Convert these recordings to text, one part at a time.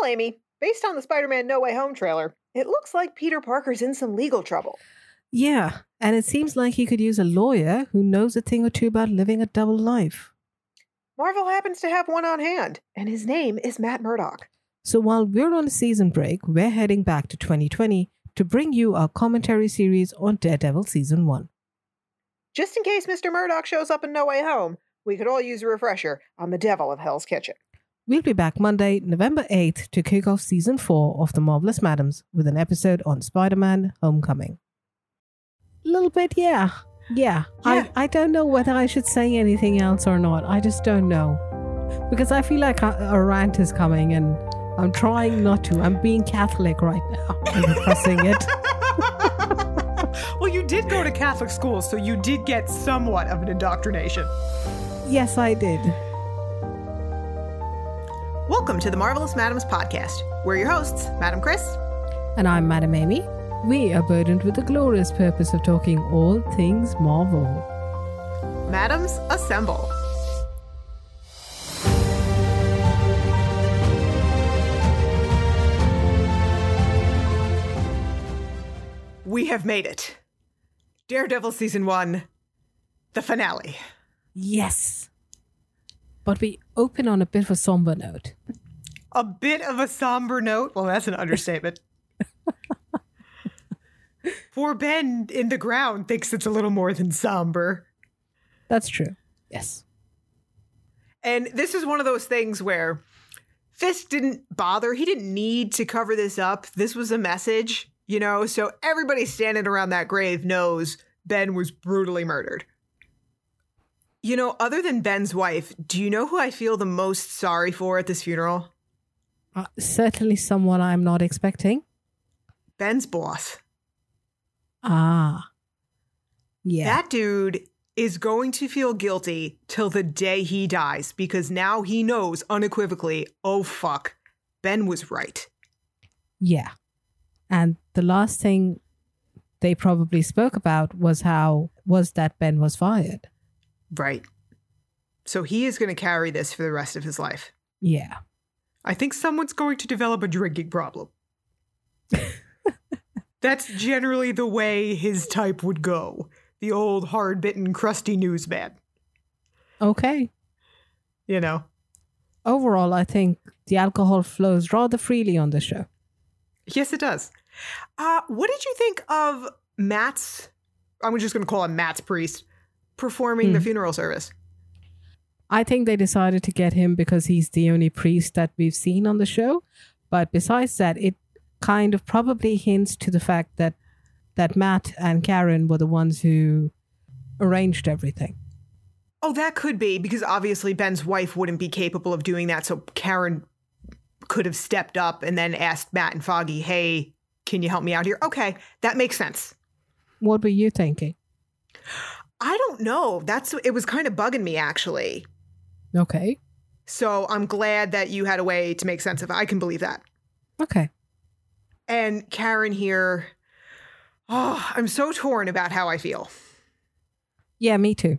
Well, Amy, based on the Spider Man No Way Home trailer, it looks like Peter Parker's in some legal trouble. Yeah, and it seems like he could use a lawyer who knows a thing or two about living a double life. Marvel happens to have one on hand, and his name is Matt Murdock. So while we're on a season break, we're heading back to 2020 to bring you our commentary series on Daredevil Season 1. Just in case Mr. Murdock shows up in No Way Home, we could all use a refresher on the devil of Hell's Kitchen. We'll be back Monday, November 8th to kick off Season 4 of The Marvelous Madames with an episode on Spider Man Homecoming. A little bit, yeah. Yeah. Yeah. I, I don't know whether I should say anything else or not. I just don't know. Because I feel like a, a rant is coming and I'm trying not to. I'm being Catholic right now and repressing it. well, you did go to Catholic school, so you did get somewhat of an indoctrination. Yes, I did. Welcome to the Marvelous Madames podcast. We're your hosts, Madam Chris. And I'm Madam Amy. We are burdened with the glorious purpose of talking all things Marvel. Madams, assemble. We have made it. Daredevil season one, the finale. Yes. But we open on a bit of a somber note. A bit of a somber note. Well, that's an understatement. Poor Ben in the ground thinks it's a little more than somber. That's true. Yes. And this is one of those things where Fisk didn't bother. He didn't need to cover this up. This was a message, you know? So everybody standing around that grave knows Ben was brutally murdered. You know, other than Ben's wife, do you know who I feel the most sorry for at this funeral? Uh, certainly someone I'm not expecting. Ben's boss. Ah. Yeah. That dude is going to feel guilty till the day he dies because now he knows unequivocally, oh fuck, Ben was right. yeah. And the last thing they probably spoke about was how was that Ben was fired. Right. So he is going to carry this for the rest of his life. Yeah. I think someone's going to develop a drinking problem. That's generally the way his type would go. The old hard bitten, crusty newsman. Okay. You know? Overall, I think the alcohol flows rather freely on the show. Yes, it does. Uh, what did you think of Matt's? I'm just going to call him Matt's priest performing the Hmm. funeral service. I think they decided to get him because he's the only priest that we've seen on the show. But besides that, it kind of probably hints to the fact that that Matt and Karen were the ones who arranged everything. Oh, that could be because obviously Ben's wife wouldn't be capable of doing that. So Karen could have stepped up and then asked Matt and Foggy, hey, can you help me out here? Okay, that makes sense. What were you thinking? I don't know. That's it was kind of bugging me actually. Okay. So I'm glad that you had a way to make sense of it. I can believe that. Okay. And Karen here, oh, I'm so torn about how I feel Yeah, me too.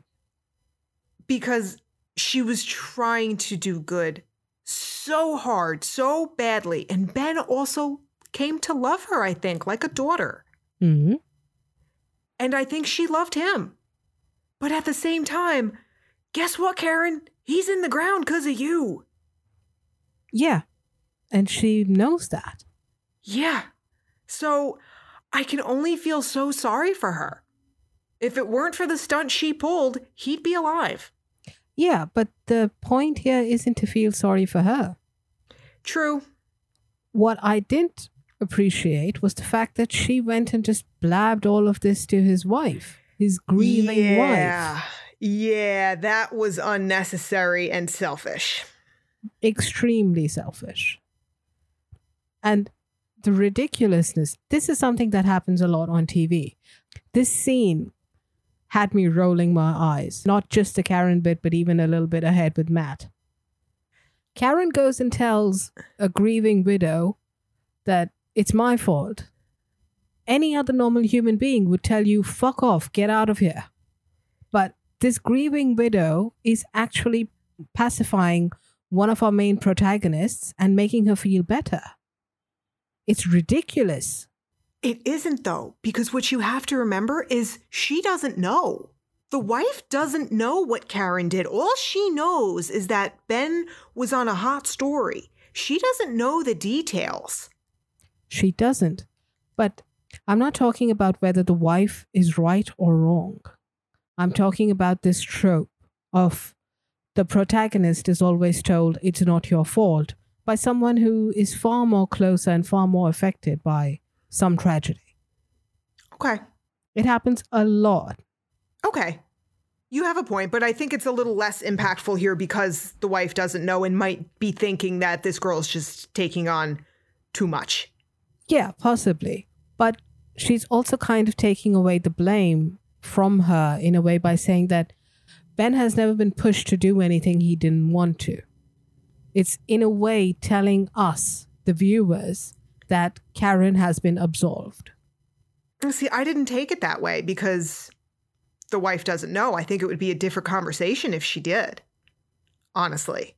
because she was trying to do good so hard, so badly. And Ben also came to love her, I think, like a daughter. hmm And I think she loved him. But at the same time, guess what, Karen? He's in the ground because of you. Yeah. And she knows that. Yeah. So I can only feel so sorry for her. If it weren't for the stunt she pulled, he'd be alive. Yeah, but the point here isn't to feel sorry for her. True. What I didn't appreciate was the fact that she went and just blabbed all of this to his wife, his grieving yeah. wife. Yeah, that was unnecessary and selfish. Extremely selfish. And the ridiculousness this is something that happens a lot on TV. This scene had me rolling my eyes, not just the Karen bit, but even a little bit ahead with Matt. Karen goes and tells a grieving widow that it's my fault. Any other normal human being would tell you, fuck off, get out of here. But this grieving widow is actually pacifying one of our main protagonists and making her feel better. It's ridiculous. It isn't, though, because what you have to remember is she doesn't know. The wife doesn't know what Karen did. All she knows is that Ben was on a hot story. She doesn't know the details. She doesn't. But I'm not talking about whether the wife is right or wrong. I'm talking about this trope of the protagonist is always told it's not your fault by someone who is far more closer and far more affected by some tragedy. Okay. It happens a lot. Okay. You have a point, but I think it's a little less impactful here because the wife doesn't know and might be thinking that this girl's just taking on too much. Yeah, possibly. But she's also kind of taking away the blame from her in a way by saying that Ben has never been pushed to do anything he didn't want to. It's in a way telling us, the viewers, that Karen has been absolved. See, I didn't take it that way because the wife doesn't know. I think it would be a different conversation if she did. Honestly.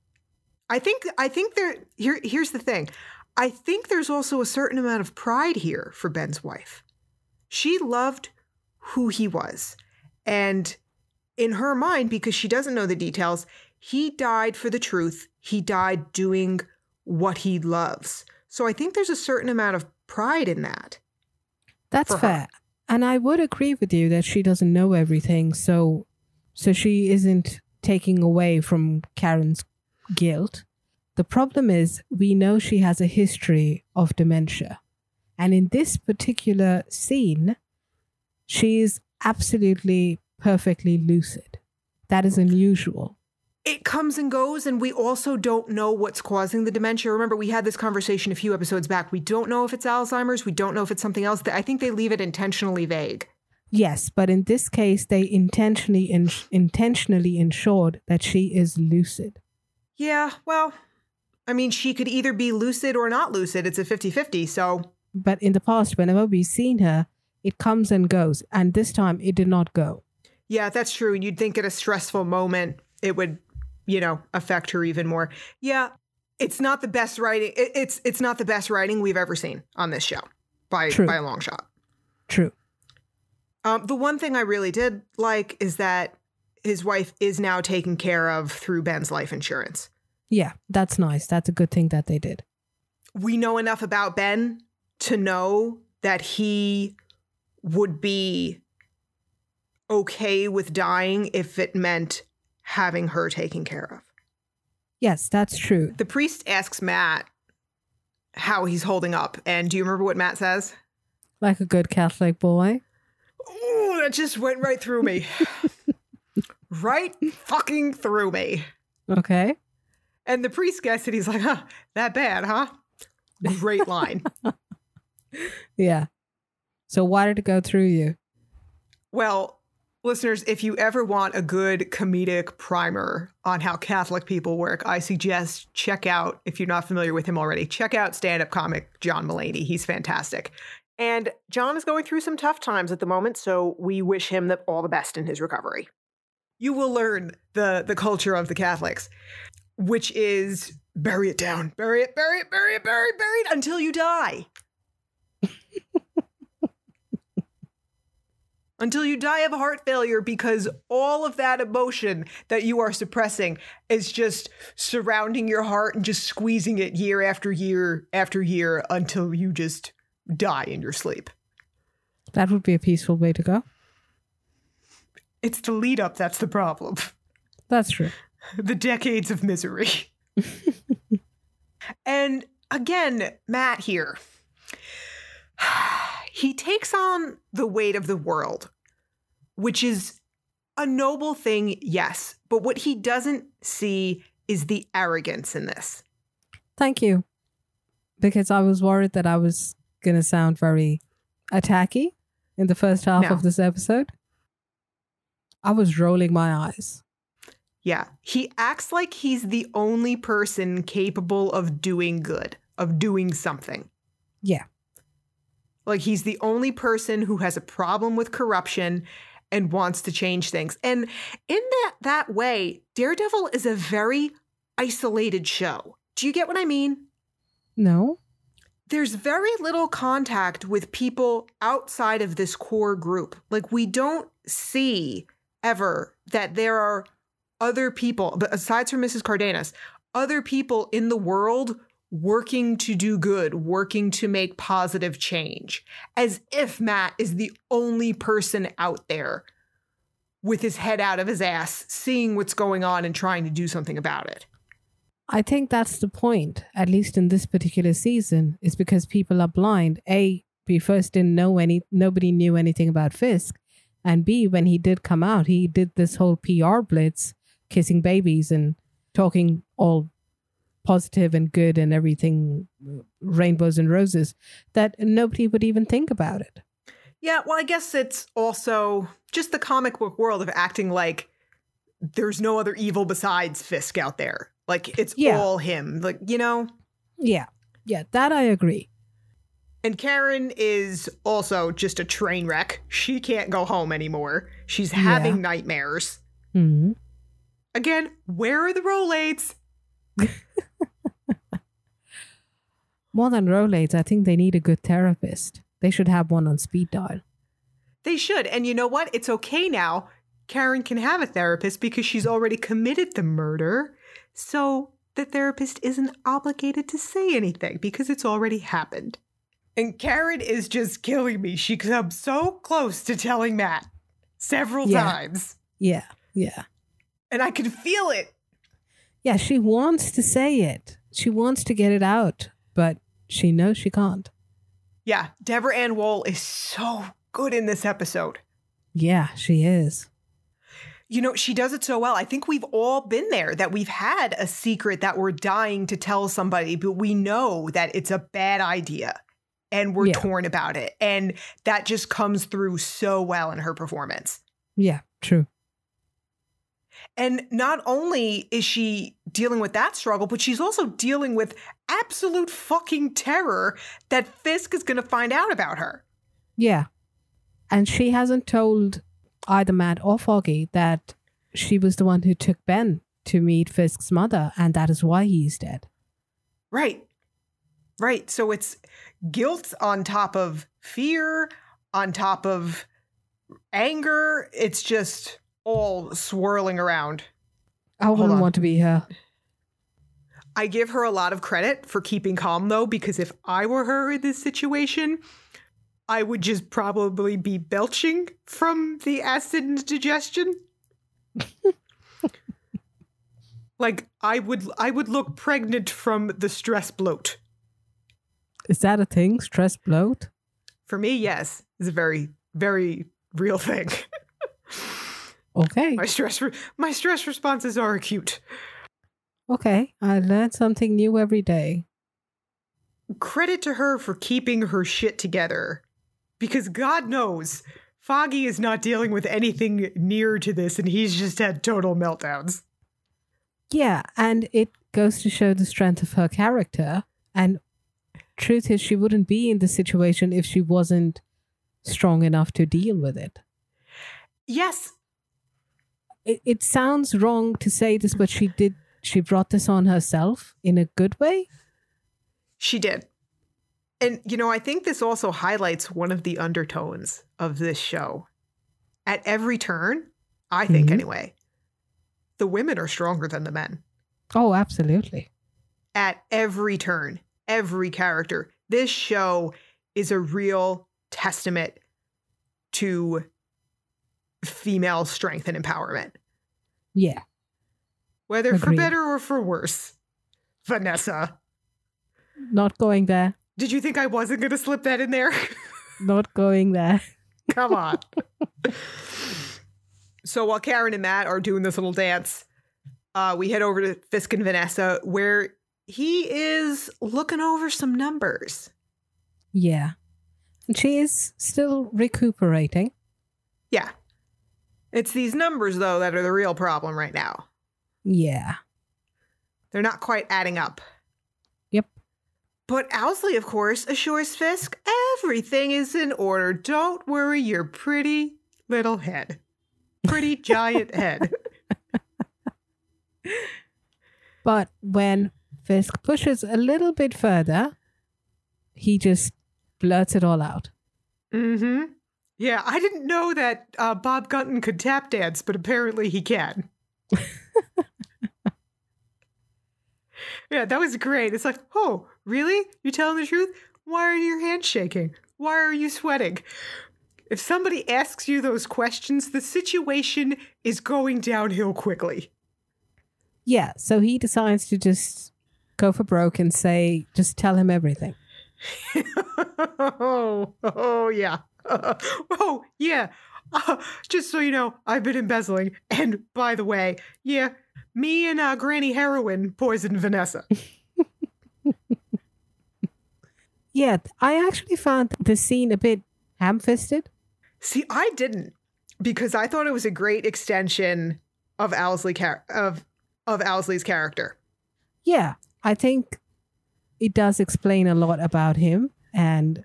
I think I think there here here's the thing. I think there's also a certain amount of pride here for Ben's wife. She loved who he was. And in her mind, because she doesn't know the details, he died for the truth. He died doing what he loves. So I think there's a certain amount of pride in that. That's fair. And I would agree with you that she doesn't know everything, so so she isn't taking away from Karen's guilt. The problem is we know she has a history of dementia. And in this particular scene, she is absolutely perfectly lucid. That is unusual it comes and goes, and we also don't know what's causing the dementia. Remember, we had this conversation a few episodes back. We don't know if it's Alzheimer's. We don't know if it's something else. I think they leave it intentionally vague. Yes, but in this case, they intentionally in- intentionally ensured that she is lucid. Yeah, well, I mean, she could either be lucid or not lucid. It's a 50 50, so. But in the past, whenever we've seen her, it comes and goes. And this time, it did not go. Yeah, that's true. And you'd think at a stressful moment, it would you know, affect her even more. Yeah, it's not the best writing. It's it's not the best writing we've ever seen on this show by True. by a long shot. True. Um, the one thing I really did like is that his wife is now taken care of through Ben's life insurance. Yeah, that's nice. That's a good thing that they did. We know enough about Ben to know that he would be okay with dying if it meant having her taken care of. Yes, that's true. The priest asks Matt how he's holding up. And do you remember what Matt says? Like a good Catholic boy. Oh, that just went right through me. right fucking through me. Okay. And the priest gets it. He's like, huh, that bad, huh? Great line. yeah. So why did it go through you? Well, Listeners, if you ever want a good comedic primer on how Catholic people work, I suggest check out, if you're not familiar with him already, check out stand up comic John Mulaney. He's fantastic. And John is going through some tough times at the moment, so we wish him the, all the best in his recovery. You will learn the, the culture of the Catholics, which is bury it down, bury it, bury it, bury it, bury it, bury it until you die. until you die of heart failure because all of that emotion that you are suppressing is just surrounding your heart and just squeezing it year after year after year until you just die in your sleep. That would be a peaceful way to go. It's the lead up that's the problem. That's true. the decades of misery. and again, Matt here he takes on the weight of the world, which is a noble thing, yes. But what he doesn't see is the arrogance in this. Thank you. Because I was worried that I was going to sound very attacky in the first half no. of this episode. I was rolling my eyes. Yeah. He acts like he's the only person capable of doing good, of doing something. Yeah. Like he's the only person who has a problem with corruption and wants to change things. And in that that way, Daredevil is a very isolated show. Do you get what I mean? No. There's very little contact with people outside of this core group. Like, we don't see ever that there are other people, but aside from Mrs. Cardenas, other people in the world working to do good, working to make positive change, as if Matt is the only person out there with his head out of his ass, seeing what's going on and trying to do something about it. I think that's the point, at least in this particular season, is because people are blind. A, we first didn't know any, nobody knew anything about Fisk. And B, when he did come out, he did this whole PR blitz, kissing babies and talking all positive and good and everything, rainbows and roses, that nobody would even think about it. Yeah, well, I guess it's also just the comic book world of acting like there's no other evil besides Fisk out there. Like it's Yeah. all him. Like, you know? Yeah. Yeah, that I agree. And Karen is also just a train wreck. She can't go home anymore. She's having Yeah. nightmares. hmm Again, where are the Rolaids? More than Rolaids, I think they need a good therapist. They should have one on speed dial. They should. And you know what? It's okay now. Karen can have a therapist because she's already committed the murder. So the therapist isn't obligated to say anything because it's already happened. And Karen is just killing me. She comes so close to telling Matt several Yeah. times. Yeah, yeah. And I can feel it. Yeah, she wants to say it. She wants to get it out, but she knows she can't. Yeah, Deborah Ann Woll is so good in this episode. Yeah, she is. You know, she does it so well. I think we've all been there that we've had a secret that we're dying to tell somebody, but we know that it's a bad idea and we're Yeah. torn about it. And that just comes through so well in her performance. Yeah, true. And not only is she dealing with that struggle, but she's also dealing with absolute fucking terror that Fisk is going to find out about her. Yeah. And she hasn't told either Matt or Foggy that she was the one who took Ben to meet Fisk's mother, and that is why he's dead. Right. Right. So it's guilt on top of fear, on top of anger. It's just all swirling around. I wouldn't want to be her. I give her a lot of credit for keeping calm, though, because if I were her in this situation, I would just probably be belching from the acid indigestion. like I would, I would look pregnant from the stress bloat. Is that a thing? Stress bloat? For me, yes, it's a very, very real thing. Okay. my stress, re- my stress responses are acute. Okay. I learn something new every day. Credit to her for keeping her shit together, because God knows Foggy is not dealing with anything near to this, and he's just had total meltdowns. Yeah, and it goes to show the strength of her character. And truth is, she wouldn't be in this situation if she wasn't strong enough to deal with it. Yes, It, it sounds wrong to say this, but she did. She brought this on herself in a good way. she did. And, you know, I think this also highlights one of the undertones of this show. At every turn, I think Mhm. anyway, the women are stronger than the men. Oh, absolutely. at every turn, every character. This show is a real testament to female strength and empowerment, Yeah. whether for better or for worse. Vanessa, Not going there. did you think I wasn't going to slip that in there? Not going there. Come on. so while Karen and Matt are doing this little dance, uh, we head over to Fisk and Vanessa, where he is looking over some numbers. Yeah. And she is still recuperating. Yeah. It's these numbers, though, that are the real problem right now. Yeah. They're not quite adding up. Yep. But Owlsley, of course, assures Fisk everything is in order. Don't worry your pretty little head. Pretty giant head. But when Fisk pushes a little bit further, he just blurts it all out. Mm-hmm. Yeah, I didn't know that uh, Bob Gunton could tap dance, but apparently he can. yeah, that was great. It's like, oh, really? You telling the truth? Why are your hands shaking? Why are you sweating? If somebody asks you those questions, the situation is going downhill quickly. Yeah, so he decides to just go for broke and say, just tell him everything. oh, oh, yeah. oh, yeah. Uh, just so you know, I've been embezzling. And by the way, yeah, me and uh, Granny Heroin poisoned Vanessa. Yeah, I actually found the scene a bit ham fisted. See, I didn't because I thought it was a great extension of Owlsley char- of of Owlsley's character. Yeah, I think it does explain a lot about him and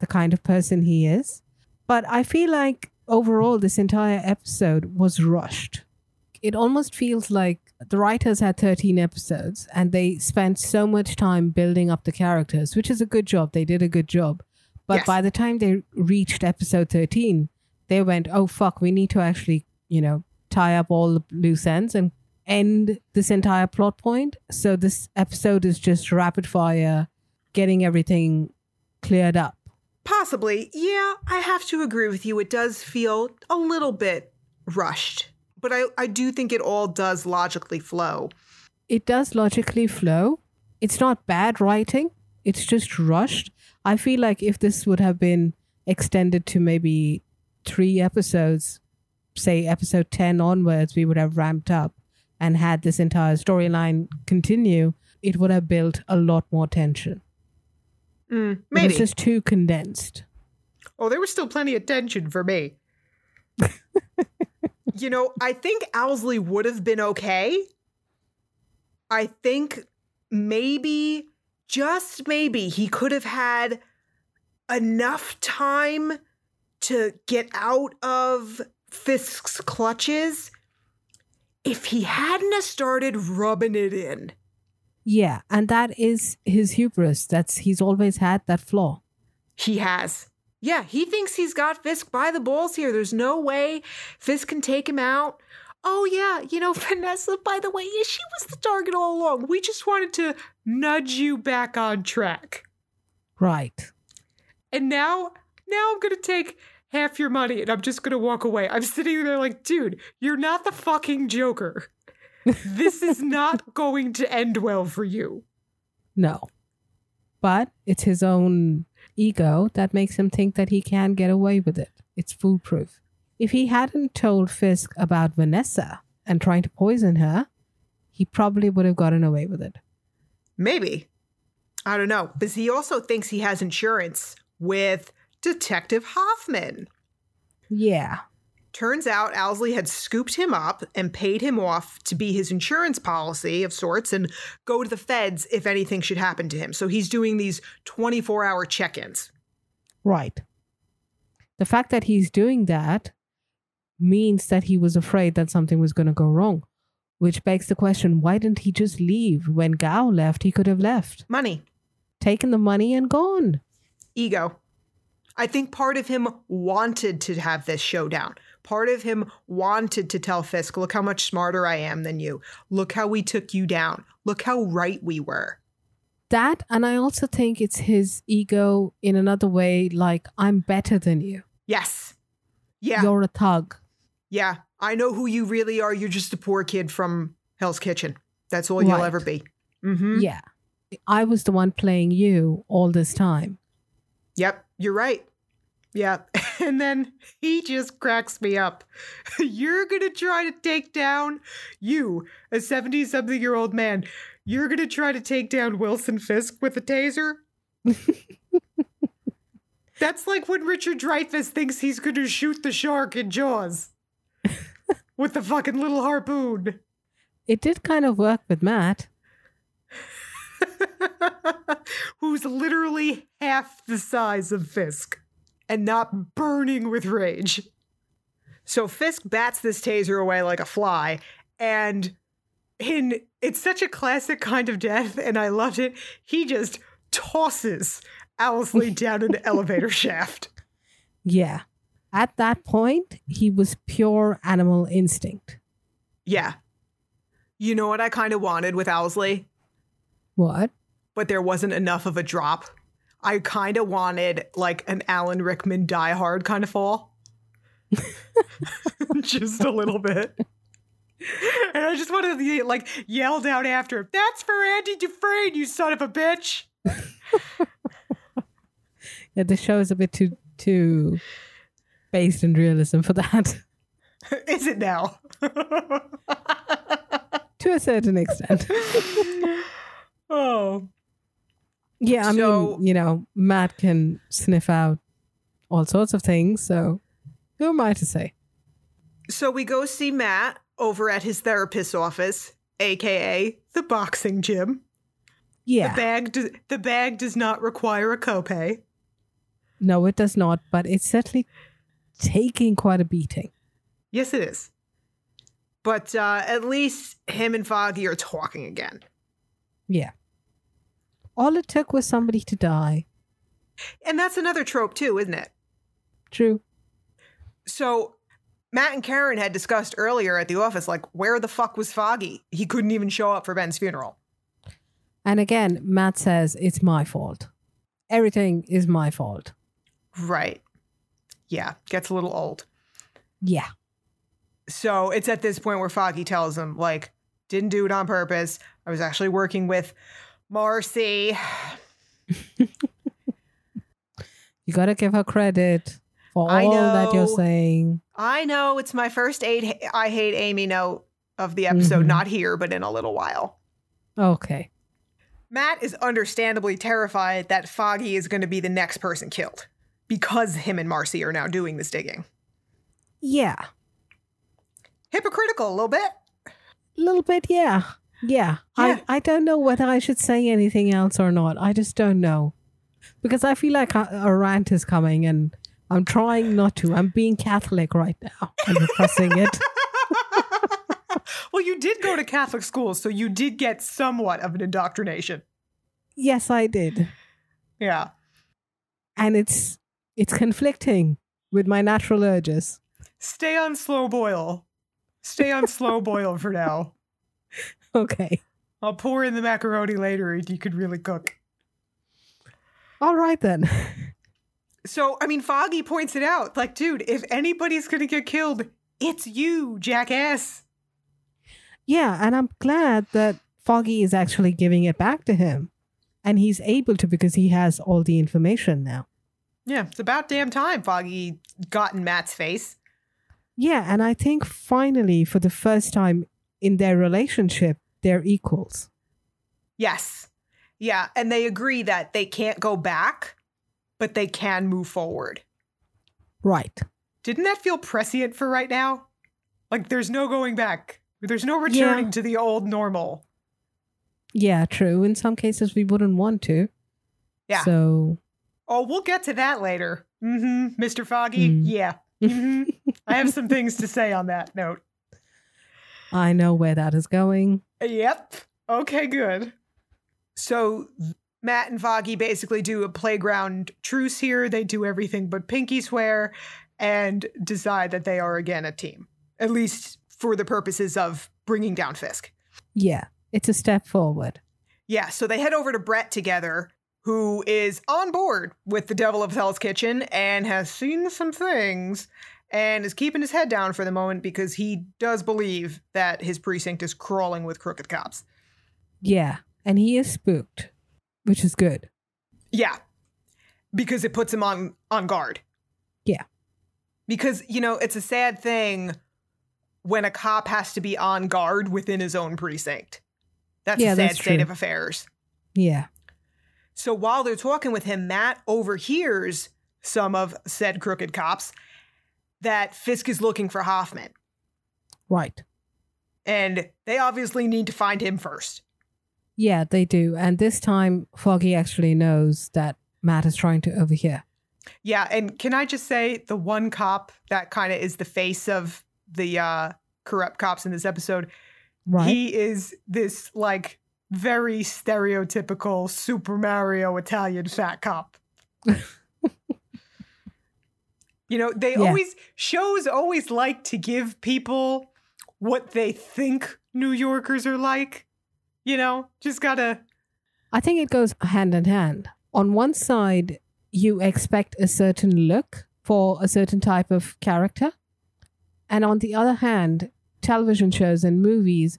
the kind of person he is. But I feel like overall, this entire episode was rushed. It almost feels like the writers had 13 episodes and they spent so much time building up the characters, which is a good job. They did a good job. But Yes. by the time they reached episode 13, they went, oh, fuck, we need to actually, you know, tie up all the loose ends and end this entire plot point. So this episode is just rapid fire, getting everything cleared up. Possibly. Yeah, I have to agree with you. It does feel a little bit rushed. But I, I do think it all does logically flow. it does logically flow. It's not bad writing, it's just rushed. I feel like if this would have been extended to maybe three episodes, say episode 10 onwards, we would have ramped up and had this entire storyline continue. It would have built a lot more tension. Mm, maybe. was just too condensed. Oh, there was still plenty of tension for me. you know, I think Owlsley would have been okay. I think maybe, just maybe, he could have had enough time to get out of Fisk's clutches if he hadn't started rubbing it in. Yeah, and that is his hubris. That's he's always had that flaw. He has. Yeah, he thinks he's got Fisk by the balls here. There's no way Fisk can take him out. Oh, yeah, you know, Vanessa, by the way, yeah, she was the target all along. We just wanted to nudge you back on track. Right. And now, now I'm going to take half your money and I'm just going to walk away. I'm sitting there like, dude, you're not the fucking Joker. This is not going to end well for you. No. But it's his own ego that makes him think that he can get away with it. It's foolproof. If he hadn't told Fisk about Vanessa and trying to poison her, he probably would have gotten away with it. Maybe. I don't know. But he also thinks he has insurance with Detective Hoffman. Yeah. Turns out Owlsley had scooped him up and paid him off to be his insurance policy of sorts and go to the feds if anything should happen to him. So he's doing these 24 hour check ins. Right. The fact that he's doing that means that he was afraid that something was going to go wrong, which begs the question why didn't he just leave? When Gao left, he could have left, Money, taken the money, and gone. ego. I think part of him wanted to have this showdown. Part of him wanted to tell Fisk, look how much smarter I am than you. Look how we took you down. Look how right we were. That, and I also think it's his ego in another way, like, I'm better than you. Yes. Yeah. You're a thug. Yeah, I know who you really are. You're just a poor kid from Hell's Kitchen. That's all you'll ever be. Mm-hmm. Yeah. I was the one playing you all this time. Yep, you're right. Yeah. And then he just cracks me up. You're going to try to take down you, a 70 something year old man. You're going to try to take down Wilson Fisk with a taser? That's like when Richard Dreyfuss thinks he's going to shoot the shark in Jaws with the fucking little harpoon. It did kind of work with Matt. who's literally half the size of Fisk and not burning with rage. So Fisk bats this taser away like a fly, and in it's such a classic kind of death, and I loved it. He just tosses Owlsley down an elevator shaft. Yeah. At that point, he was pure animal instinct. Yeah. You know what I kind of wanted with Owlsley? What? But there wasn't enough of a drop. I kind of wanted like an Alan Rickman Die Hard kind of fall. just a little bit. And I just wanted to like yell down after him, That's for Andy Dufresne, you son of a bitch. Yeah, the show is a bit too too based in realism for that. Is it now? to a certain extent. oh. Yeah, I So- mean, you know, Matt can sniff out all sorts of things, so who am I to say? So we go see Matt over at his therapist's office, aka the boxing gym. Yeah. The bag do- the bag does not require a copay. No, it does not, but it's certainly taking quite a beating. Yes, it is. But uh, at least him and Foggy are talking again. Yeah. All it took was somebody to die. And that's another trope too, isn't it? True. So Matt and Karen had discussed earlier at the office, like, where the fuck was Foggy? He couldn't even show up for Ben's funeral. And again, Matt says it's my fault. Everything is my fault. Right. Yeah, gets a little old. Yeah. So it's at this point where Foggy tells him, like, didn't do it on purpose. I was actually working with Marcy. You got to give her credit for I all that you're saying. I know it's my first aid, I hate Amy note of the episode, Mhm. not here, but in a little while. Okay. Matt is understandably terrified that Foggy is going to be the next person killed because him and Marcy are now doing this digging. Yeah. Hypocritical a little bit. A little bit, yeah. Yeah. Yeah. I, I don't know whether I should say anything else or not. I just don't know. Because I feel like a, a rant is coming and I'm trying not to. I'm being Catholic right now and repressing it. well, you did go to Catholic school, so you did get somewhat of an indoctrination. Yes, I did. Yeah. And it's it's conflicting with my natural urges. Stay on slow boil. Stay on slow boil for now. Okay. I'll pour in the macaroni later and you could really cook. All right then. So, I mean, Foggy points it out. Like, dude, if anybody's going to get killed, it's you, jackass. Yeah, and I'm glad that Foggy is actually giving it back to him. And he's able to because he has all the information now. Yeah, it's about damn time Foggy got in Matt's face. Yeah, and I think finally, for the first time in their relationship, they're equals. Yes. Yeah, and they agree that they can't go back, but they can move forward. Right. Didn't that feel prescient for right now? Like, there's no going back. There's no returning Yeah. to the old normal. Yeah, true. In some cases, we wouldn't want to. Yeah. So, Oh, we'll get to that later. Mm-hmm. Mr. Foggy. Mm. Yeah. hmm I have some things to say on that note. I know where that is going. Yep. Okay, good. So Matt and Foggy basically do a playground truce here. They do everything but pinky swear and decide that they are again a team, at least for the purposes of bringing down Fisk. Yeah, it's a step forward. Yeah, so they head over to Brett together, who is on board with the Devil of Hell's Kitchen and has seen some things and is keeping his head down for the moment because he does believe that his precinct is crawling with crooked cops. Yeah, and he is spooked, which is good. Yeah. Because it puts him on on guard. Yeah. Because, you know, it's a sad thing when a cop has to be on guard within his own precinct. That's Yeah, a sad that's state of affairs. Yeah. So while they're talking with him, Matt overhears some of said crooked cops that Fisk is looking for Hoffman. Right. And they obviously need to find him first. Yeah, they do. And this time, Foggy actually knows that Matt is trying to overhear. Yeah, and can I just say the one cop that kind of is the face of the uh, corrupt cops in this episode, Right. He is this like very stereotypical Super Mario Italian fat cop. you know, they Yeah. always shows always like to give people what they think New Yorkers are like. You know, just gotta I think it goes hand in hand. On one side, you expect a certain look for a certain type of character. And on the other hand, television shows and movies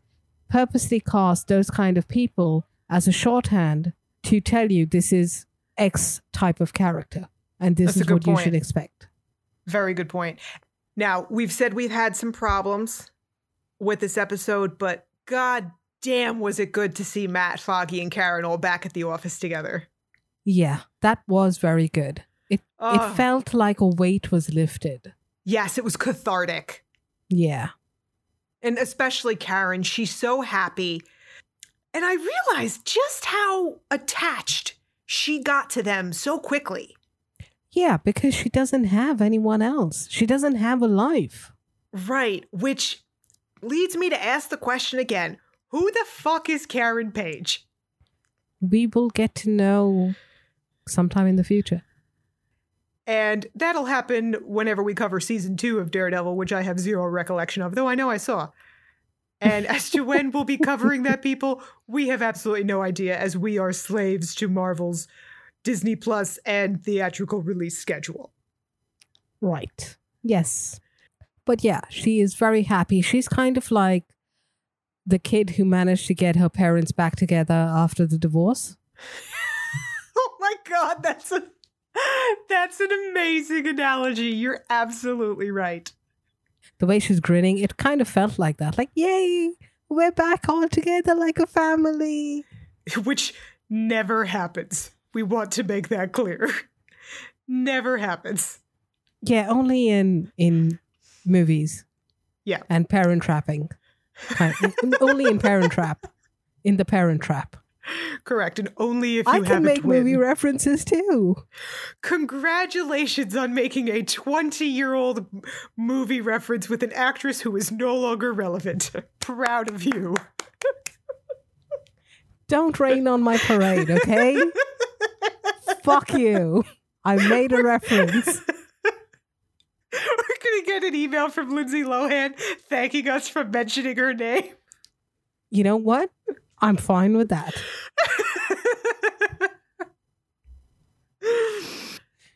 purposely cast those kind of people as a shorthand to tell you this is X type of character and this That's is what you should expect. Very good point. Now, we've said we've had some problems with this episode, but god damn was it good to see Matt, Foggy, and Karen all back at the office together. Yeah, that was very good. It Oh, it felt like a weight was lifted. yes, it was cathartic. Yeah. And especially Karen, she's so happy. And I realized just how attached she got to them so quickly. Yeah, because she doesn't have anyone else. She doesn't have a life. Right, which leads me to ask the question again who the fuck is Karen Page? We will get to know sometime in the future. And that'll happen whenever we cover season two of Daredevil, which I have zero recollection of, though I know I saw. And as to when we'll be covering that, people, we have absolutely no idea as we are slaves to Marvel's Disney Plus and theatrical release schedule. Right. Yes. But yeah, she is very happy. She's kind of like the kid who managed to get her parents back together after the divorce. Oh my god, that's a that's an amazing analogy. You're absolutely right. The way she's grinning, it kind of felt like that. Like, yay, we're back all together like a family. Which never happens. We want to make that clear. never happens. Yeah, only in in movies. Yeah. And parent trapping. Only in Parent Trap. In the Parent Trap. Correct. And only if you I have can a make movie references too. Congratulations on making a 20 year old movie reference with an actress who is no longer relevant. Proud of you. Don't rain on my parade, okay? Fuck you. I made a reference. We're going to get an email from Lindsay Lohan thanking us for mentioning her name. You know what? I'm fine with that.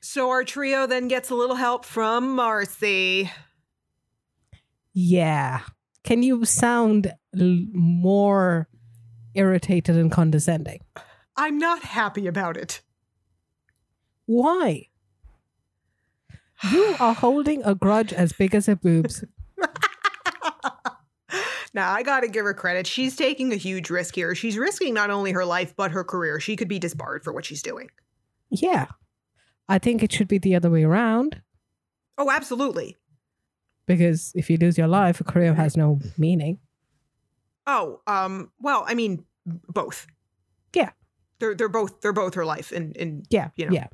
so our trio then gets a little help from Marcy. Yeah. Can you sound l- more irritated and condescending? I'm not happy about it. Why? You are holding a grudge as big as her boobs. now, I got to give her credit. She's taking a huge risk here. She's risking not only her life, but her career. She could be disbarred for what she's doing. Yeah. I think it should be the other way around Oh, absolutely. because if you lose your life, a career has no meaning. Oh, um, well, I mean, both. Yeah. They're they're both they're both her life and and Yeah. You know. Yeah.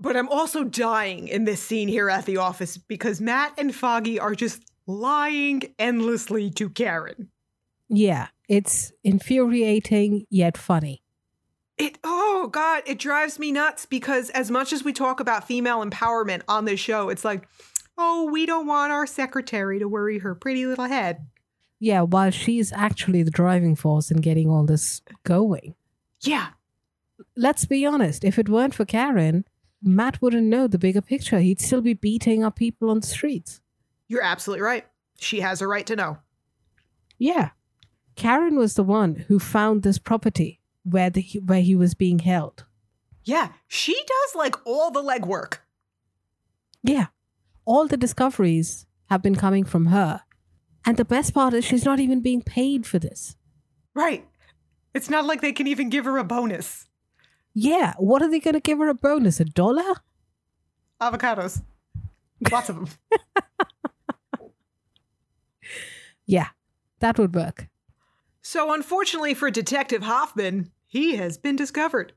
but I'm also dying in this scene here at the office because Matt and Foggy are just lying endlessly to Karen. Yeah. It's infuriating yet funny. It oh god, it drives me nuts because as much as we talk about female empowerment on this show, it's like, oh, we don't want our secretary to worry her pretty little head. Yeah, while she's actually the driving force in getting all this going. Yeah, Let's be honest, if it weren't for Karen, Matt wouldn't know the bigger picture. He'd still be beating up people on the streets. you're absolutely right. She has a right to know. Yeah. Karen was the one who found this property where the where he was being held. Yeah, she does like all the legwork. Yeah. All the discoveries have been coming from her. And the best part is she's not even being paid for this. Right. It's not like they can even give her a bonus. Yeah, what are they going to give her a bonus? A dollar? Avocados. Lots of them. Yeah, that would work. So, unfortunately for Detective Hoffman, he has been discovered.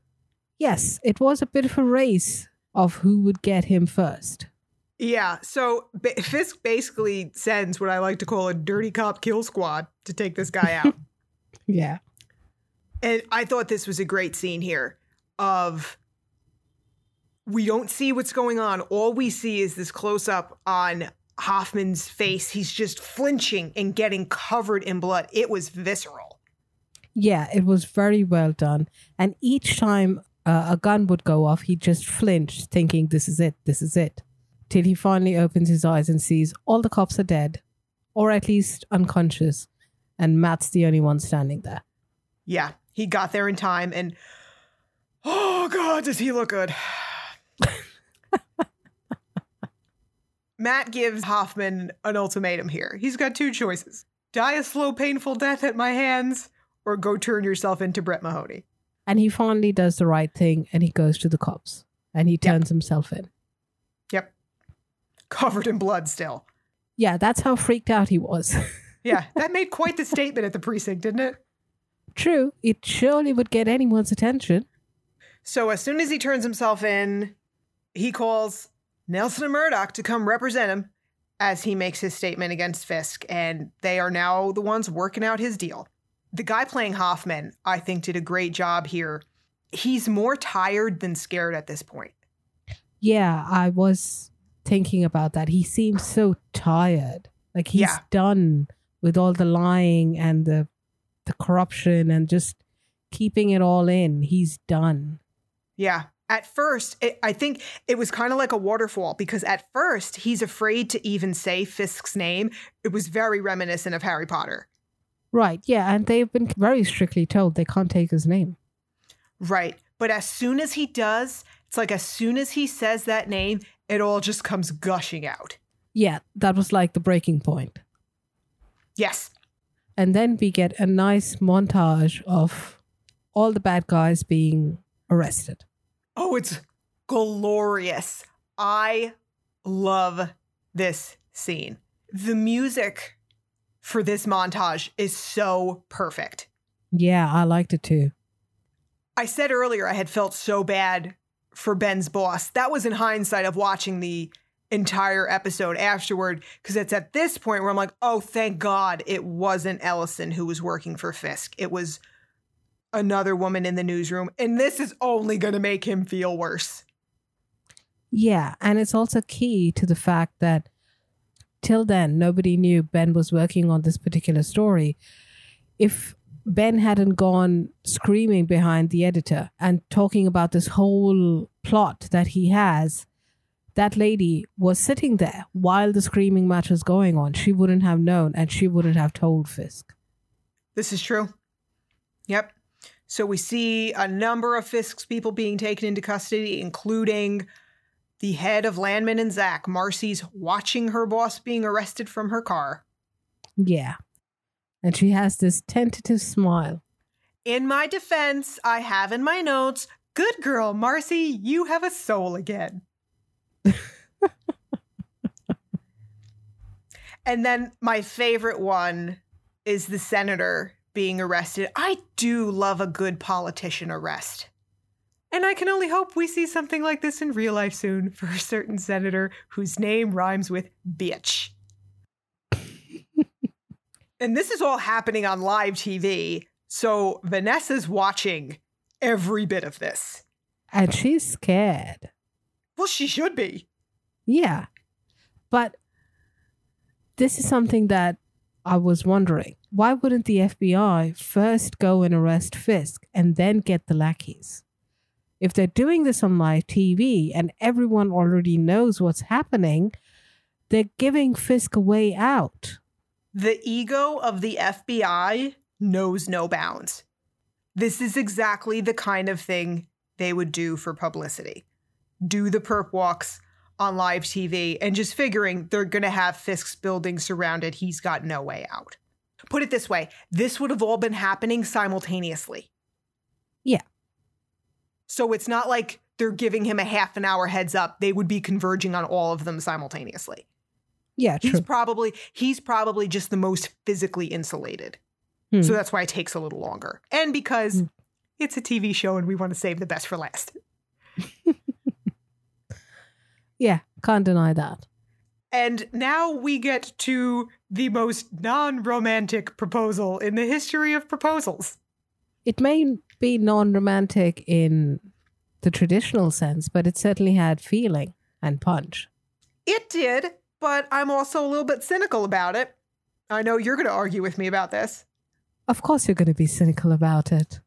Yes, it was a bit of a race of who would get him first. Yeah. So ba- Fisk basically sends what I like to call a dirty cop kill squad to take this guy out. Yeah. And I thought this was a great scene here of we don't see what's going on. All we see is this close up on Hoffman's face. He's just flinching and getting covered in blood. It was visceral. Yeah, it was very well done. And each time uh, a gun would go off, he just flinched, thinking, this is it, this is it. Till he finally opens his eyes and sees all the cops are dead, or at least unconscious, and Matt's the only one standing there. Yeah, he got there in time and oh god, does he look good. Matt gives Hoffman an ultimatum here. He's got two choices. Die a slow, painful death at my hands, or go turn yourself into Brett Mahoney. And he finally does the right thing and he goes to the cops and he turns himself in. Yep. Covered in blood still. Yeah, that's how freaked out he was. Yeah, that made quite the statement at the precinct, didn't it? True, it surely would get anyone's attention. So as soon as he turns himself in, he calls Nelson and Murdock to come represent him as he makes his statement against Fisk, and they are now the ones working out his deal. The guy playing Hoffman, I think, did a great job here. He's more tired than scared at this point. Yeah, I was thinking about that. He seems so tired. Like he's Yeah. done with all the lying and the the corruption and just keeping it all in. He's done. Yeah. At first, it, I think it was kind of like a waterfall because at first he's afraid to even say Fisk's name. It was very reminiscent of Harry Potter. Right. Yeah, and they've been very strictly told they can't take his name. Right. But as soon as he does, it's like as soon as he says that name, it all just comes gushing out. Yeah, that was like the breaking point. Yes. And then we get a nice montage of all the bad guys being arrested. Oh, it's glorious. I love this scene. The music for this montage is so perfect. Yeah, I liked it too. I said earlier I had felt so bad for Ben's boss. That was in hindsight of watching the entire episode afterward, because it's at this point where I'm like, oh, thank God it wasn't Ellison who was working for Fisk. It was another woman in the newsroom. And this is only going to make him feel worse. Yeah, and it's also key to the fact that till then nobody knew Ben was working on this particular story. If Ben hadn't gone screaming behind the editor and talking about this whole plot that he has, that lady was sitting there while the screaming match was going on. She wouldn't have known and she wouldn't have told Fisk. This is true. Yep. So we see a number of Fisk's people being taken into custody, including the head of Landman and Zack. Marcy's watching her boss being arrested from her car. Yeah. And she has this tentative smile. In my defense, I have in my notes, good girl, Marcy, you have a soul again. And then my favorite one is the senator being arrested. I do love a good politician arrest. And I can only hope we see something like this in real life soon for a certain senator whose name rhymes with bitch. and this is all happening on live TV. So Vanessa's watching every bit of this. And she's scared. Well, she should be. Yeah. But this is something that I was wondering. Why wouldn't the FBI first go and arrest Fisk and then get the lackeys? If they're doing this on live TV and everyone already knows what's happening, they're giving Fisk a way out. The ego of the FBI knows no bounds. This is exactly the kind of thing they would do for publicity. Do the perp walks on live TV and just figuring they're going to have Fisk's building surrounded. He's got no way out. Put it this way this would have all been happening simultaneously. Yeah. So it's not like they're giving him a half an hour heads up. They would be converging on all of them simultaneously. Yeah, true. He's probably he's probably just the most physically insulated. Hmm. So that's why it takes a little longer. And because Hmm. it's a TV show and we want to save the best for last. Yeah, Can't deny that. And now we get to the most non romantic proposal in the history of proposals. It may be non romantic in the traditional sense, but it certainly had feeling and punch. It did, but I'm also a little bit cynical about it. I know you're going to argue with me about this. Of course, you're going to be cynical about it.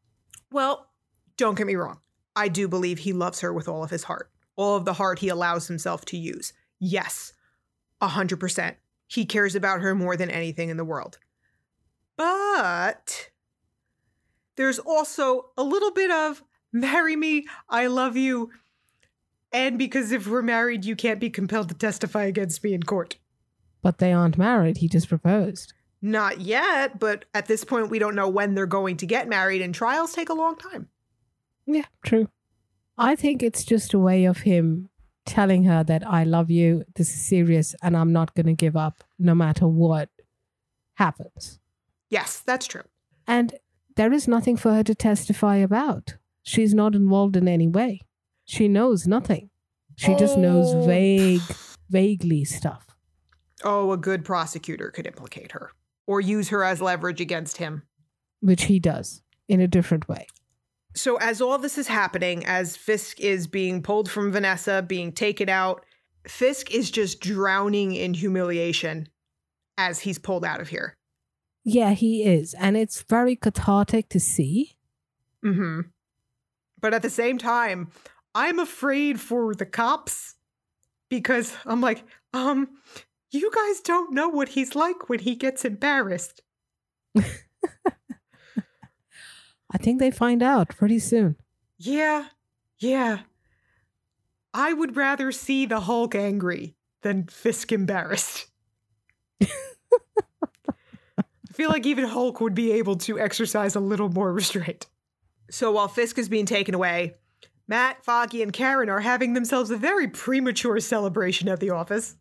Well, don't get me wrong. I do believe he loves her with all of his heart, all of the heart he allows himself to use. Yes, 100%. He cares about her more than anything in the world. But there's also a little bit of marry me, I love you, and because if we're married, you can't be compelled to testify against me in court. But they aren't married. He just proposed. Not yet, but at this point, we don't know when they're going to get married, and trials take a long time. Yeah, true. I think it's just a way of him telling her that I love you, this is serious, and I'm not going to give up no matter what happens. Yes, that's true. And there is nothing for her to testify about. She's not involved in any way. She knows nothing. She just knows Oh. vague, vaguely stuff. Oh, a good prosecutor could implicate her or use her as leverage against him. which he does in a different way. So, as all this is happening, as Fisk is being pulled from Vanessa, being taken out, Fisk is just drowning in humiliation as he's pulled out of here. Yeah, he is. And it's very cathartic to see. hmm But at the same time, I'm afraid for the cops because I'm like, um, you guys don't know what he's like when he gets embarrassed. I think they find out pretty soon. Yeah, yeah. I would rather see the Hulk angry than Fisk embarrassed. I feel like even Hulk would be able to exercise a little more restraint. So while Fisk is being taken away, Matt, Foggy, and Karen are having themselves a very premature celebration at the office.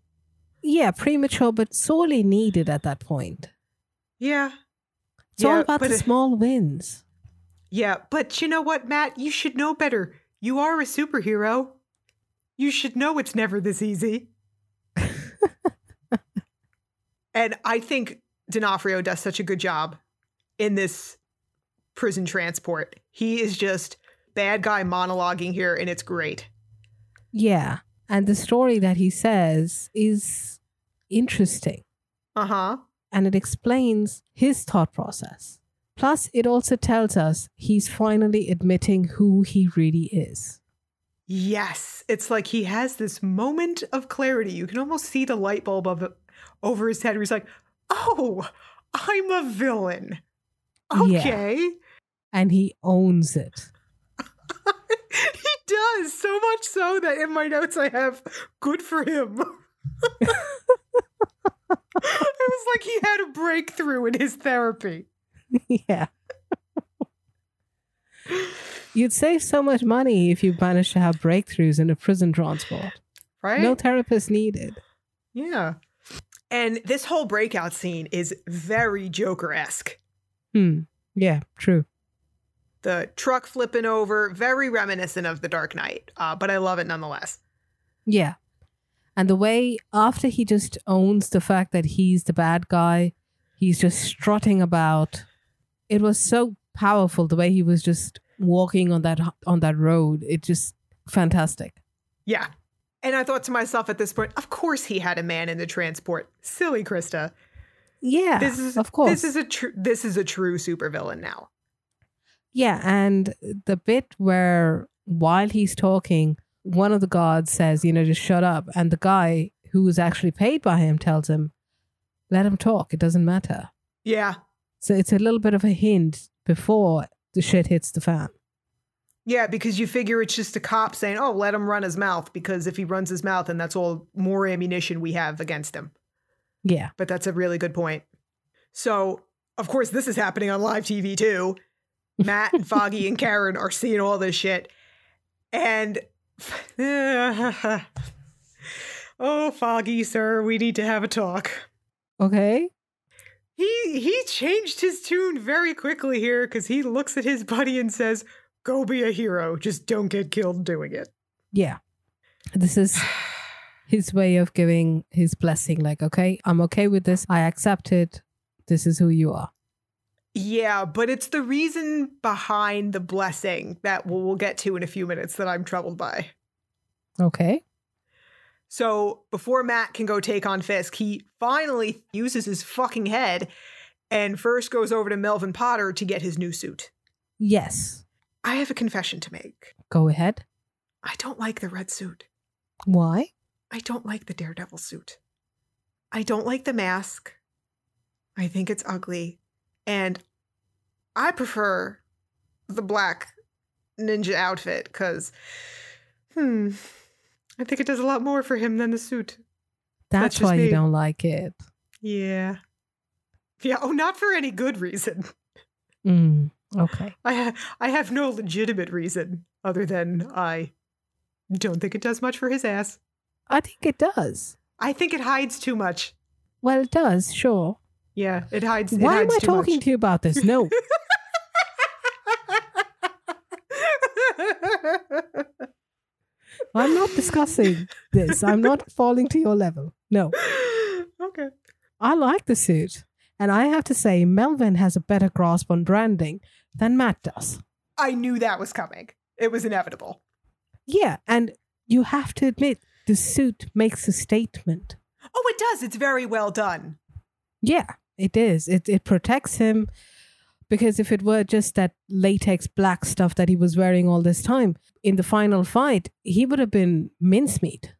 Yeah, premature, but sorely needed at that point. Yeah. It's all about the small wins. Yeah, but you know what, Matt? You should know better. You are a superhero. You should know it's never this easy. and I think D'Onofrio does such a good job in this prison transport. He is just bad guy monologuing here, and it's great. Yeah. And the story that he says is interesting Uh huh. and it explains his thought process. Plus, it also tells us he's finally admitting who he really is. Yes, it's like he has this moment of clarity. You can almost see the light bulb of over his head. Where he's like, "Oh, I'm a villain." Yeah. Okay, And he owns it. he does so much so that in my notes I have "good for him." it was like he had a breakthrough in his therapy. yeah. You'd save so much money if you managed to have breakthroughs in a prison transport. Right? No therapist needed. yeah. And this whole breakout scene is very Joker esque. Hmm. Yeah, true. the truck flipping over, very reminiscent of The Dark Knight, uh, but I love it nonetheless. Yeah. And the way after he just owns the fact that he's the bad guy, he's just strutting about. It was so powerful the way he was just walking on that on that road. It just fantastic. Yeah. And I thought to myself at this point, of course he had a man in the transport. Silly Krista. Yeah, This is of course. This is a true this is a true supervillain now. Yeah, and the bit where while he's talking, one of the guards says, you know, just shut up. And the guy who was actually paid by him tells him, let him talk. It doesn't matter. Yeah. So it's a little bit of a hint before the shit hits the fan. Yeah, because you figure it's just a cop saying, "Oh, let him run his mouth," because if he runs his mouth, then that's all more ammunition we have against him. Yeah. But that's a really good point. So, of course, this is happening on live TV too. Matt and Foggy and Karen are seeing all this shit. And oh, Foggy, sir, we need to have a talk. Okay. He he changed his tune very quickly here because he looks at his buddy and says, "Go be a hero. Just don't get killed doing it." Yeah. This is his way of giving his blessing. Like, okay, I'm okay with this. I accept it. This is who you are. Yeah, but it's the reason behind the blessing that we'll, we'll get to in a few minutes that I'm troubled by. Okay. So before Matt can go take on Fisk, he finally uses his fucking head and first goes over to Melvin Potter to get his new suit. Yes. I have a confession to make. Go ahead. I don't like the red suit. Why? I don't like the Daredevil suit. I don't like the mask. I think it's ugly. And I prefer the black ninja outfit because, hmm, I think it does a lot more for him than the suit. That's, just why you don't like it. Yeah. Yeah. Oh, not for any good reason. Mm, okay. I ha- I have no legitimate reason other than I don't think it does much for his ass. I think it does. I think it hides too much. Well, it does, sure. Yeah, it hides. It Why am I talking much. to you about this? No. I'm not discussing this. I'm not falling to your level. No. okay. I like the suit. And I have to say, Melvin has a better grasp on branding than Matt does. I knew that was coming. It was inevitable. Yeah. And you have to admit, the suit makes a statement. Oh, it does. It's very well done. Yeah, it is. It, it protects him because if it were just that latex black stuff that he was wearing all this time, in the final fight, he would have been mincemeat.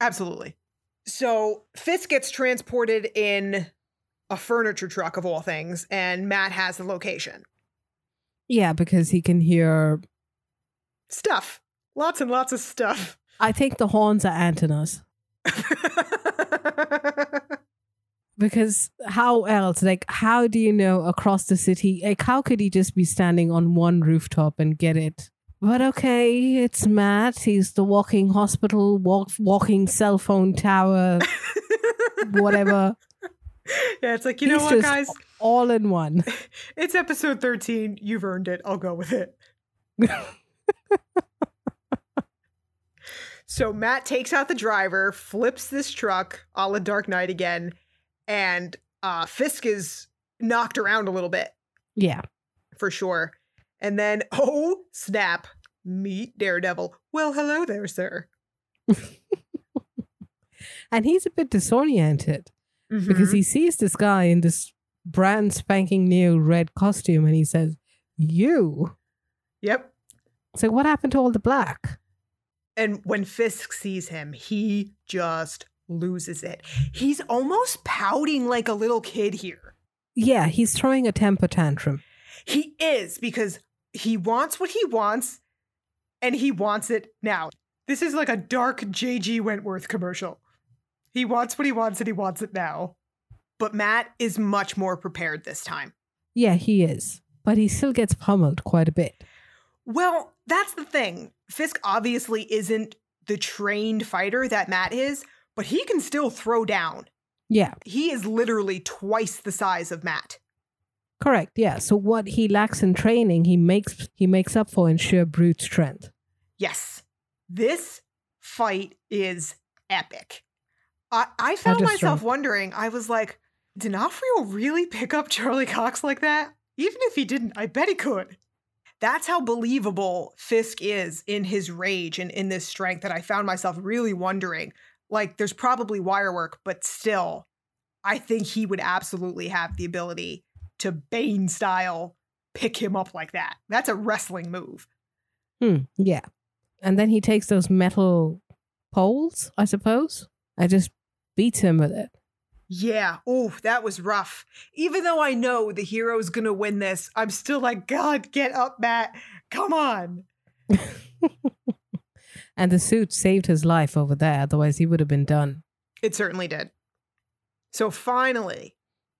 Absolutely. So Fisk gets transported in a furniture truck of all things, and Matt has the location. Yeah, because he can hear. Stuff. Lots and lots of stuff. I think the horns are antennas. Because how else? Like, how do you know across the city? Like, how could he just be standing on one rooftop and get it? But okay, it's Matt. He's the walking hospital, walk, walking cell phone tower, whatever. yeah, it's like, you He's know what, guys? All in one. It's episode 13. You've earned it. I'll go with it. so Matt takes out the driver, flips this truck all a la Dark Knight again, and uh, Fisk is knocked around a little bit Yeah. for sure. And then, oh snap, meet Daredevil. Well, hello there, sir. And he's a bit disoriented because Mhm. he sees this guy in this brand spanking new red costume and he says, You. Yep. So, what happened to all the black? And when Fisk sees him, he just loses it. He's almost pouting like a little kid here. Yeah, he's throwing a temper tantrum. He is because he wants what he wants and he wants it now. This is like a dark JG Wentworth commercial. He wants what he wants and he wants it now. But Matt is much more prepared this time. Yeah, he is. But he still gets pummeled quite a bit. Well, that's the thing. Fisk obviously isn't the trained fighter that Matt is, but he can still throw down. Yeah, He is literally twice the size of Matt. correct. Yeah. So what he lacks in training, he makes he makes up for in sheer brute strength. Yes, this fight is epic. I, I found myself wondering, I was like, did D'Onofrio really pick up Charlie Cox like that? Even if he didn't, I bet he could. That's how believable Fisk is in his rage and in this strength that I found myself really wondering. Like, there's probably wire work, but still, I think he would absolutely have the ability to Bane style pick him up like that. That's a wrestling move. Hmm. Yeah. And then he takes those metal poles, I suppose. I just beats him with it. Yeah. Oh, that was rough. Even though I know the hero's gonna win this, I'm still like, God, get up, Matt. Come on. And the suit saved his life over there, otherwise he would have been done. It certainly did. So finally,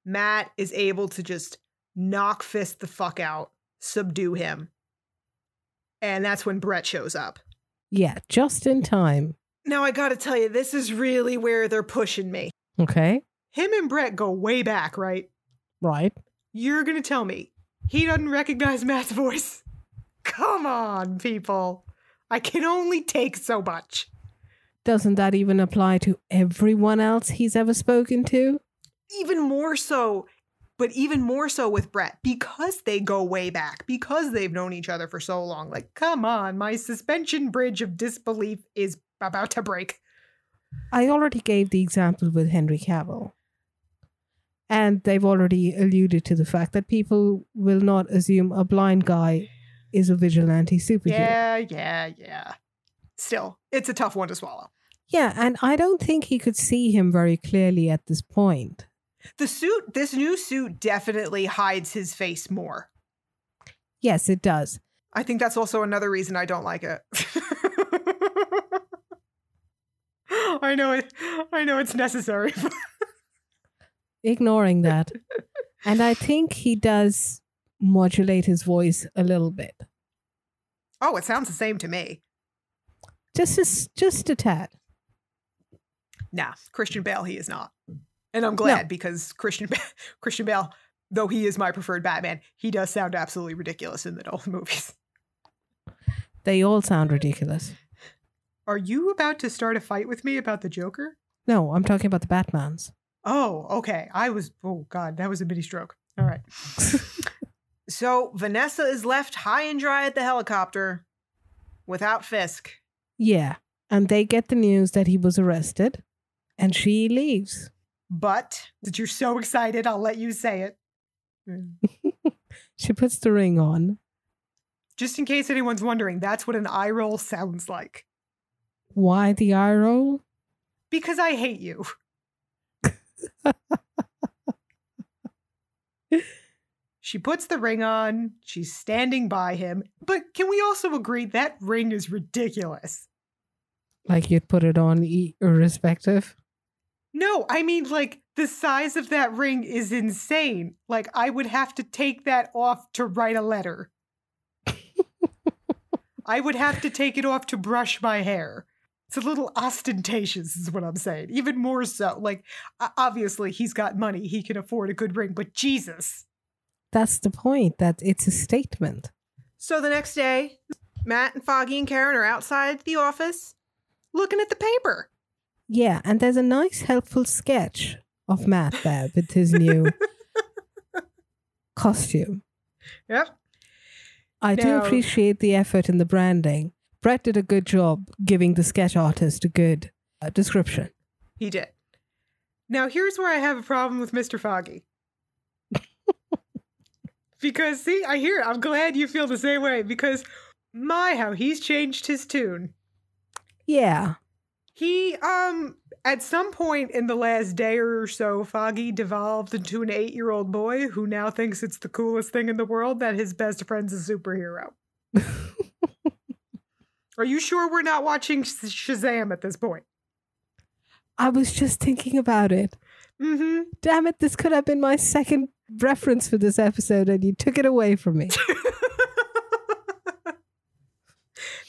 Matt is able to just knock Fisk the fuck out, subdue him. And that's when Brett shows up. Yeah, just in time. Now, I gotta tell you, this is really where they're pushing me. Okay. Him and Brett go way back, right? Right. You're gonna tell me he doesn't recognize Matt's voice? Come on, people. I can only take so much. doesn't that even apply to everyone else he's ever spoken to? Even more so, but even more so with Brett because they go way back, because they've known each other for so long. Like, come on, my suspension bridge of disbelief is about to break. I already gave the example with Henry Cavill. And they've already alluded to the fact that people will not assume a blind guy is a vigilante superhero. Yeah, yeah, yeah. Still, it's a tough one to swallow. Yeah, and I don't think he could see him very clearly at this point. The suit, this new suit definitely hides his face more. Yes, it does. I think that's also another reason I don't like it. I know it I know it's necessary. Ignoring that. and I think he does modulate his voice a little bit. oh, it sounds the same to me. Just a, just a tad. Nah, Christian Bale he is not. And I'm glad because Christian Christian Bale, though he is my preferred Batman, he does sound absolutely ridiculous in the Nolan movies. They all sound ridiculous. Are you about to start a fight with me about the Joker? No, I'm talking about the Batmans. Oh, okay. I was oh god, that was a mini stroke. All right. so Vanessa is left high and dry at the helicopter without Fisk. Yeah. And they get the news that he was arrested and she leaves. But that you're so excited, I'll let you say it. She puts the ring on. Just in case anyone's wondering, that's what an eye roll sounds like. Why the eye roll? Because I hate you. she puts the ring on. She's standing by him. But can we also agree that ring is ridiculous? Like you'd put it on e- irrespective. No, I mean, like, the size of that ring is insane. Like, I would have to take that off to write a letter. I would have to take it off to brush my hair. It's a little ostentatious, is what I'm saying. Even more so. Like, obviously, he's got money. He can afford a good ring, but Jesus. That's the point, that it's a statement. So the next day, Matt and Foggy and Karen are outside the office looking at the paper. Yeah, and there's a nice, helpful sketch of Matt there with his new costume. Yep. I do appreciate the effort in the branding. Brett did a good job giving the sketch artist a good uh, description. He did. Now, here's where I have a problem with Mr. Foggy. Because, see, I hear it. I'm glad you feel the same way because, my, how he's changed his tune. Yeah, He, um, at some point in the last day or so, Foggy devolved into an eight year old boy who now thinks it's the coolest thing in the world that his best friend's a superhero. Are you sure we're not watching Shazam at this point? I was just thinking about it. Mm hmm. Damn it, this could have been my second reference for this episode, and you took it away from me.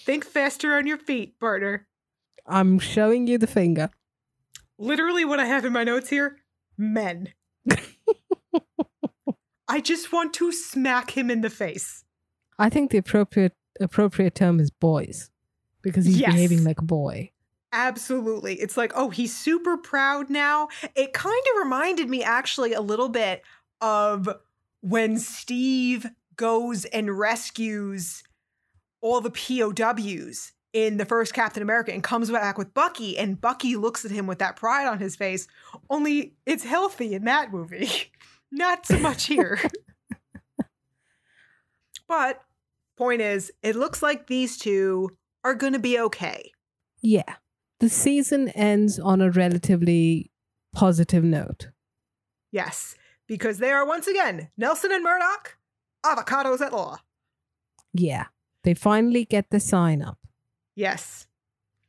Think faster on your feet, partner. I'm showing you the finger. Literally, what I have in my notes here men. I just want to smack him in the face. I think the appropriate appropriate term is boys because he's Yes. behaving like a boy. Absolutely. It's like, oh, he's super proud now. It kind of reminded me actually a little bit of when Steve goes and rescues all the POWs in the first Captain America and comes back with Bucky, and Bucky looks at him with that pride on his face. Only it's healthy in that movie, not so much here. but point is, it looks like these two are going to be okay. Yeah. The season ends on a relatively positive note. Yes, because they are once again Nelson and Murdock, avocados at law. Yeah. They finally get the sign up. Yes.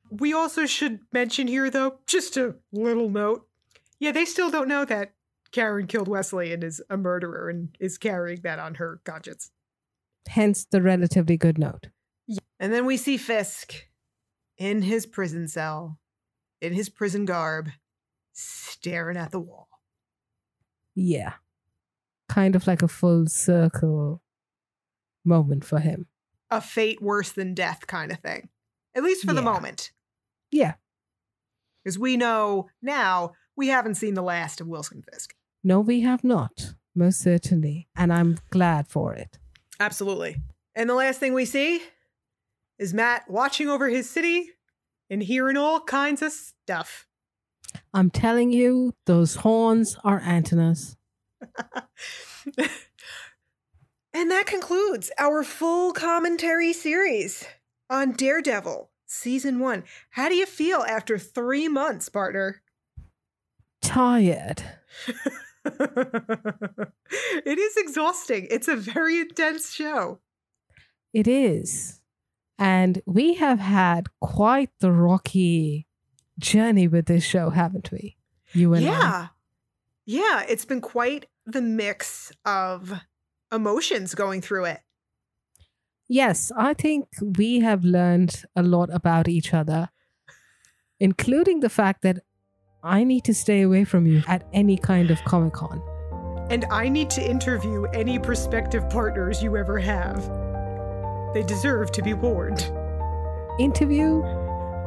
We also should mention here, though, just a little note. Yeah, they still don't know that Karen killed Wesley and is a murderer and is carrying that on her conscience. Hence the relatively good note. And then we see Fisk in his prison cell, in his prison garb, staring at the wall. Yeah. Kind of like a full circle moment for him. A fate worse than death kind of thing. At least for the moment. Yeah. Because we know now we haven't seen the last of Wilson Fisk. No, we have not, most certainly. And I'm glad for it. Absolutely. And the last thing we see is Matt watching over his city and hearing all kinds of stuff. I'm telling you, those horns are antennas. and that concludes our full commentary series on Daredevil season one. How do you feel after three months, partner? Tired. it is exhausting. It's a very intense show. It is. And we have had quite the rocky journey with this show, haven't we? You and yeah. I. Yeah, it's been quite the mix of emotions going through it. Yes, I think we have learned a lot about each other, including the fact that I need to stay away from you at any kind of Comic Con. And I need to interview any prospective partners you ever have. They deserve to be warned. Interview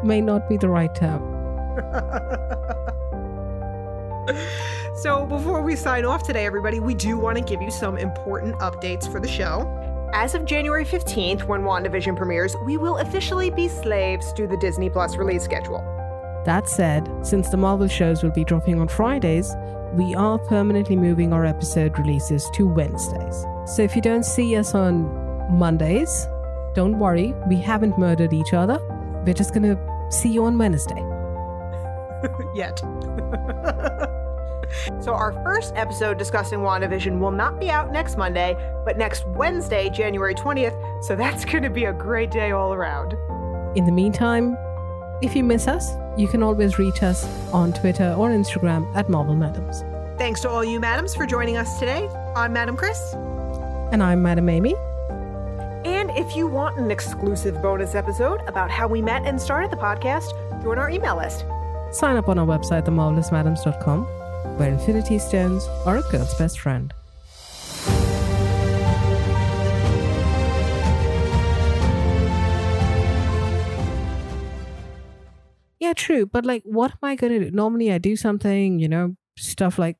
may not be the right term. so, before we sign off today, everybody, we do want to give you some important updates for the show. As of January 15th, when WandaVision premieres, we will officially be slaves to the Disney Plus release schedule. That said, since the Marvel shows will be dropping on Fridays, we are permanently moving our episode releases to Wednesdays. So if you don't see us on Mondays, don't worry, we haven't murdered each other. We're just gonna see you on Wednesday. Yet. so, our first episode discussing WandaVision will not be out next Monday, but next Wednesday, January 20th. So, that's going to be a great day all around. In the meantime, if you miss us, you can always reach us on Twitter or Instagram at Marvel Madams. Thanks to all you madams for joining us today. I'm Madam Chris. And I'm Madam Amy. And if you want an exclusive bonus episode about how we met and started the podcast, join our email list. Sign up on our website, themarvelousmadames.com, where Infinity Stones are a girl's best friend. Yeah, true. But like, what am I going to do? Normally, I do something, you know, stuff like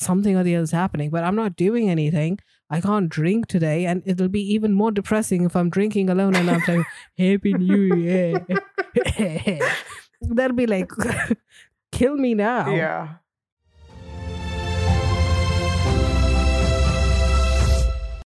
something or the other is happening, but I'm not doing anything. I can't drink today, and it'll be even more depressing if I'm drinking alone and I'm saying Happy New Year. That'll be like, kill me now. Yeah.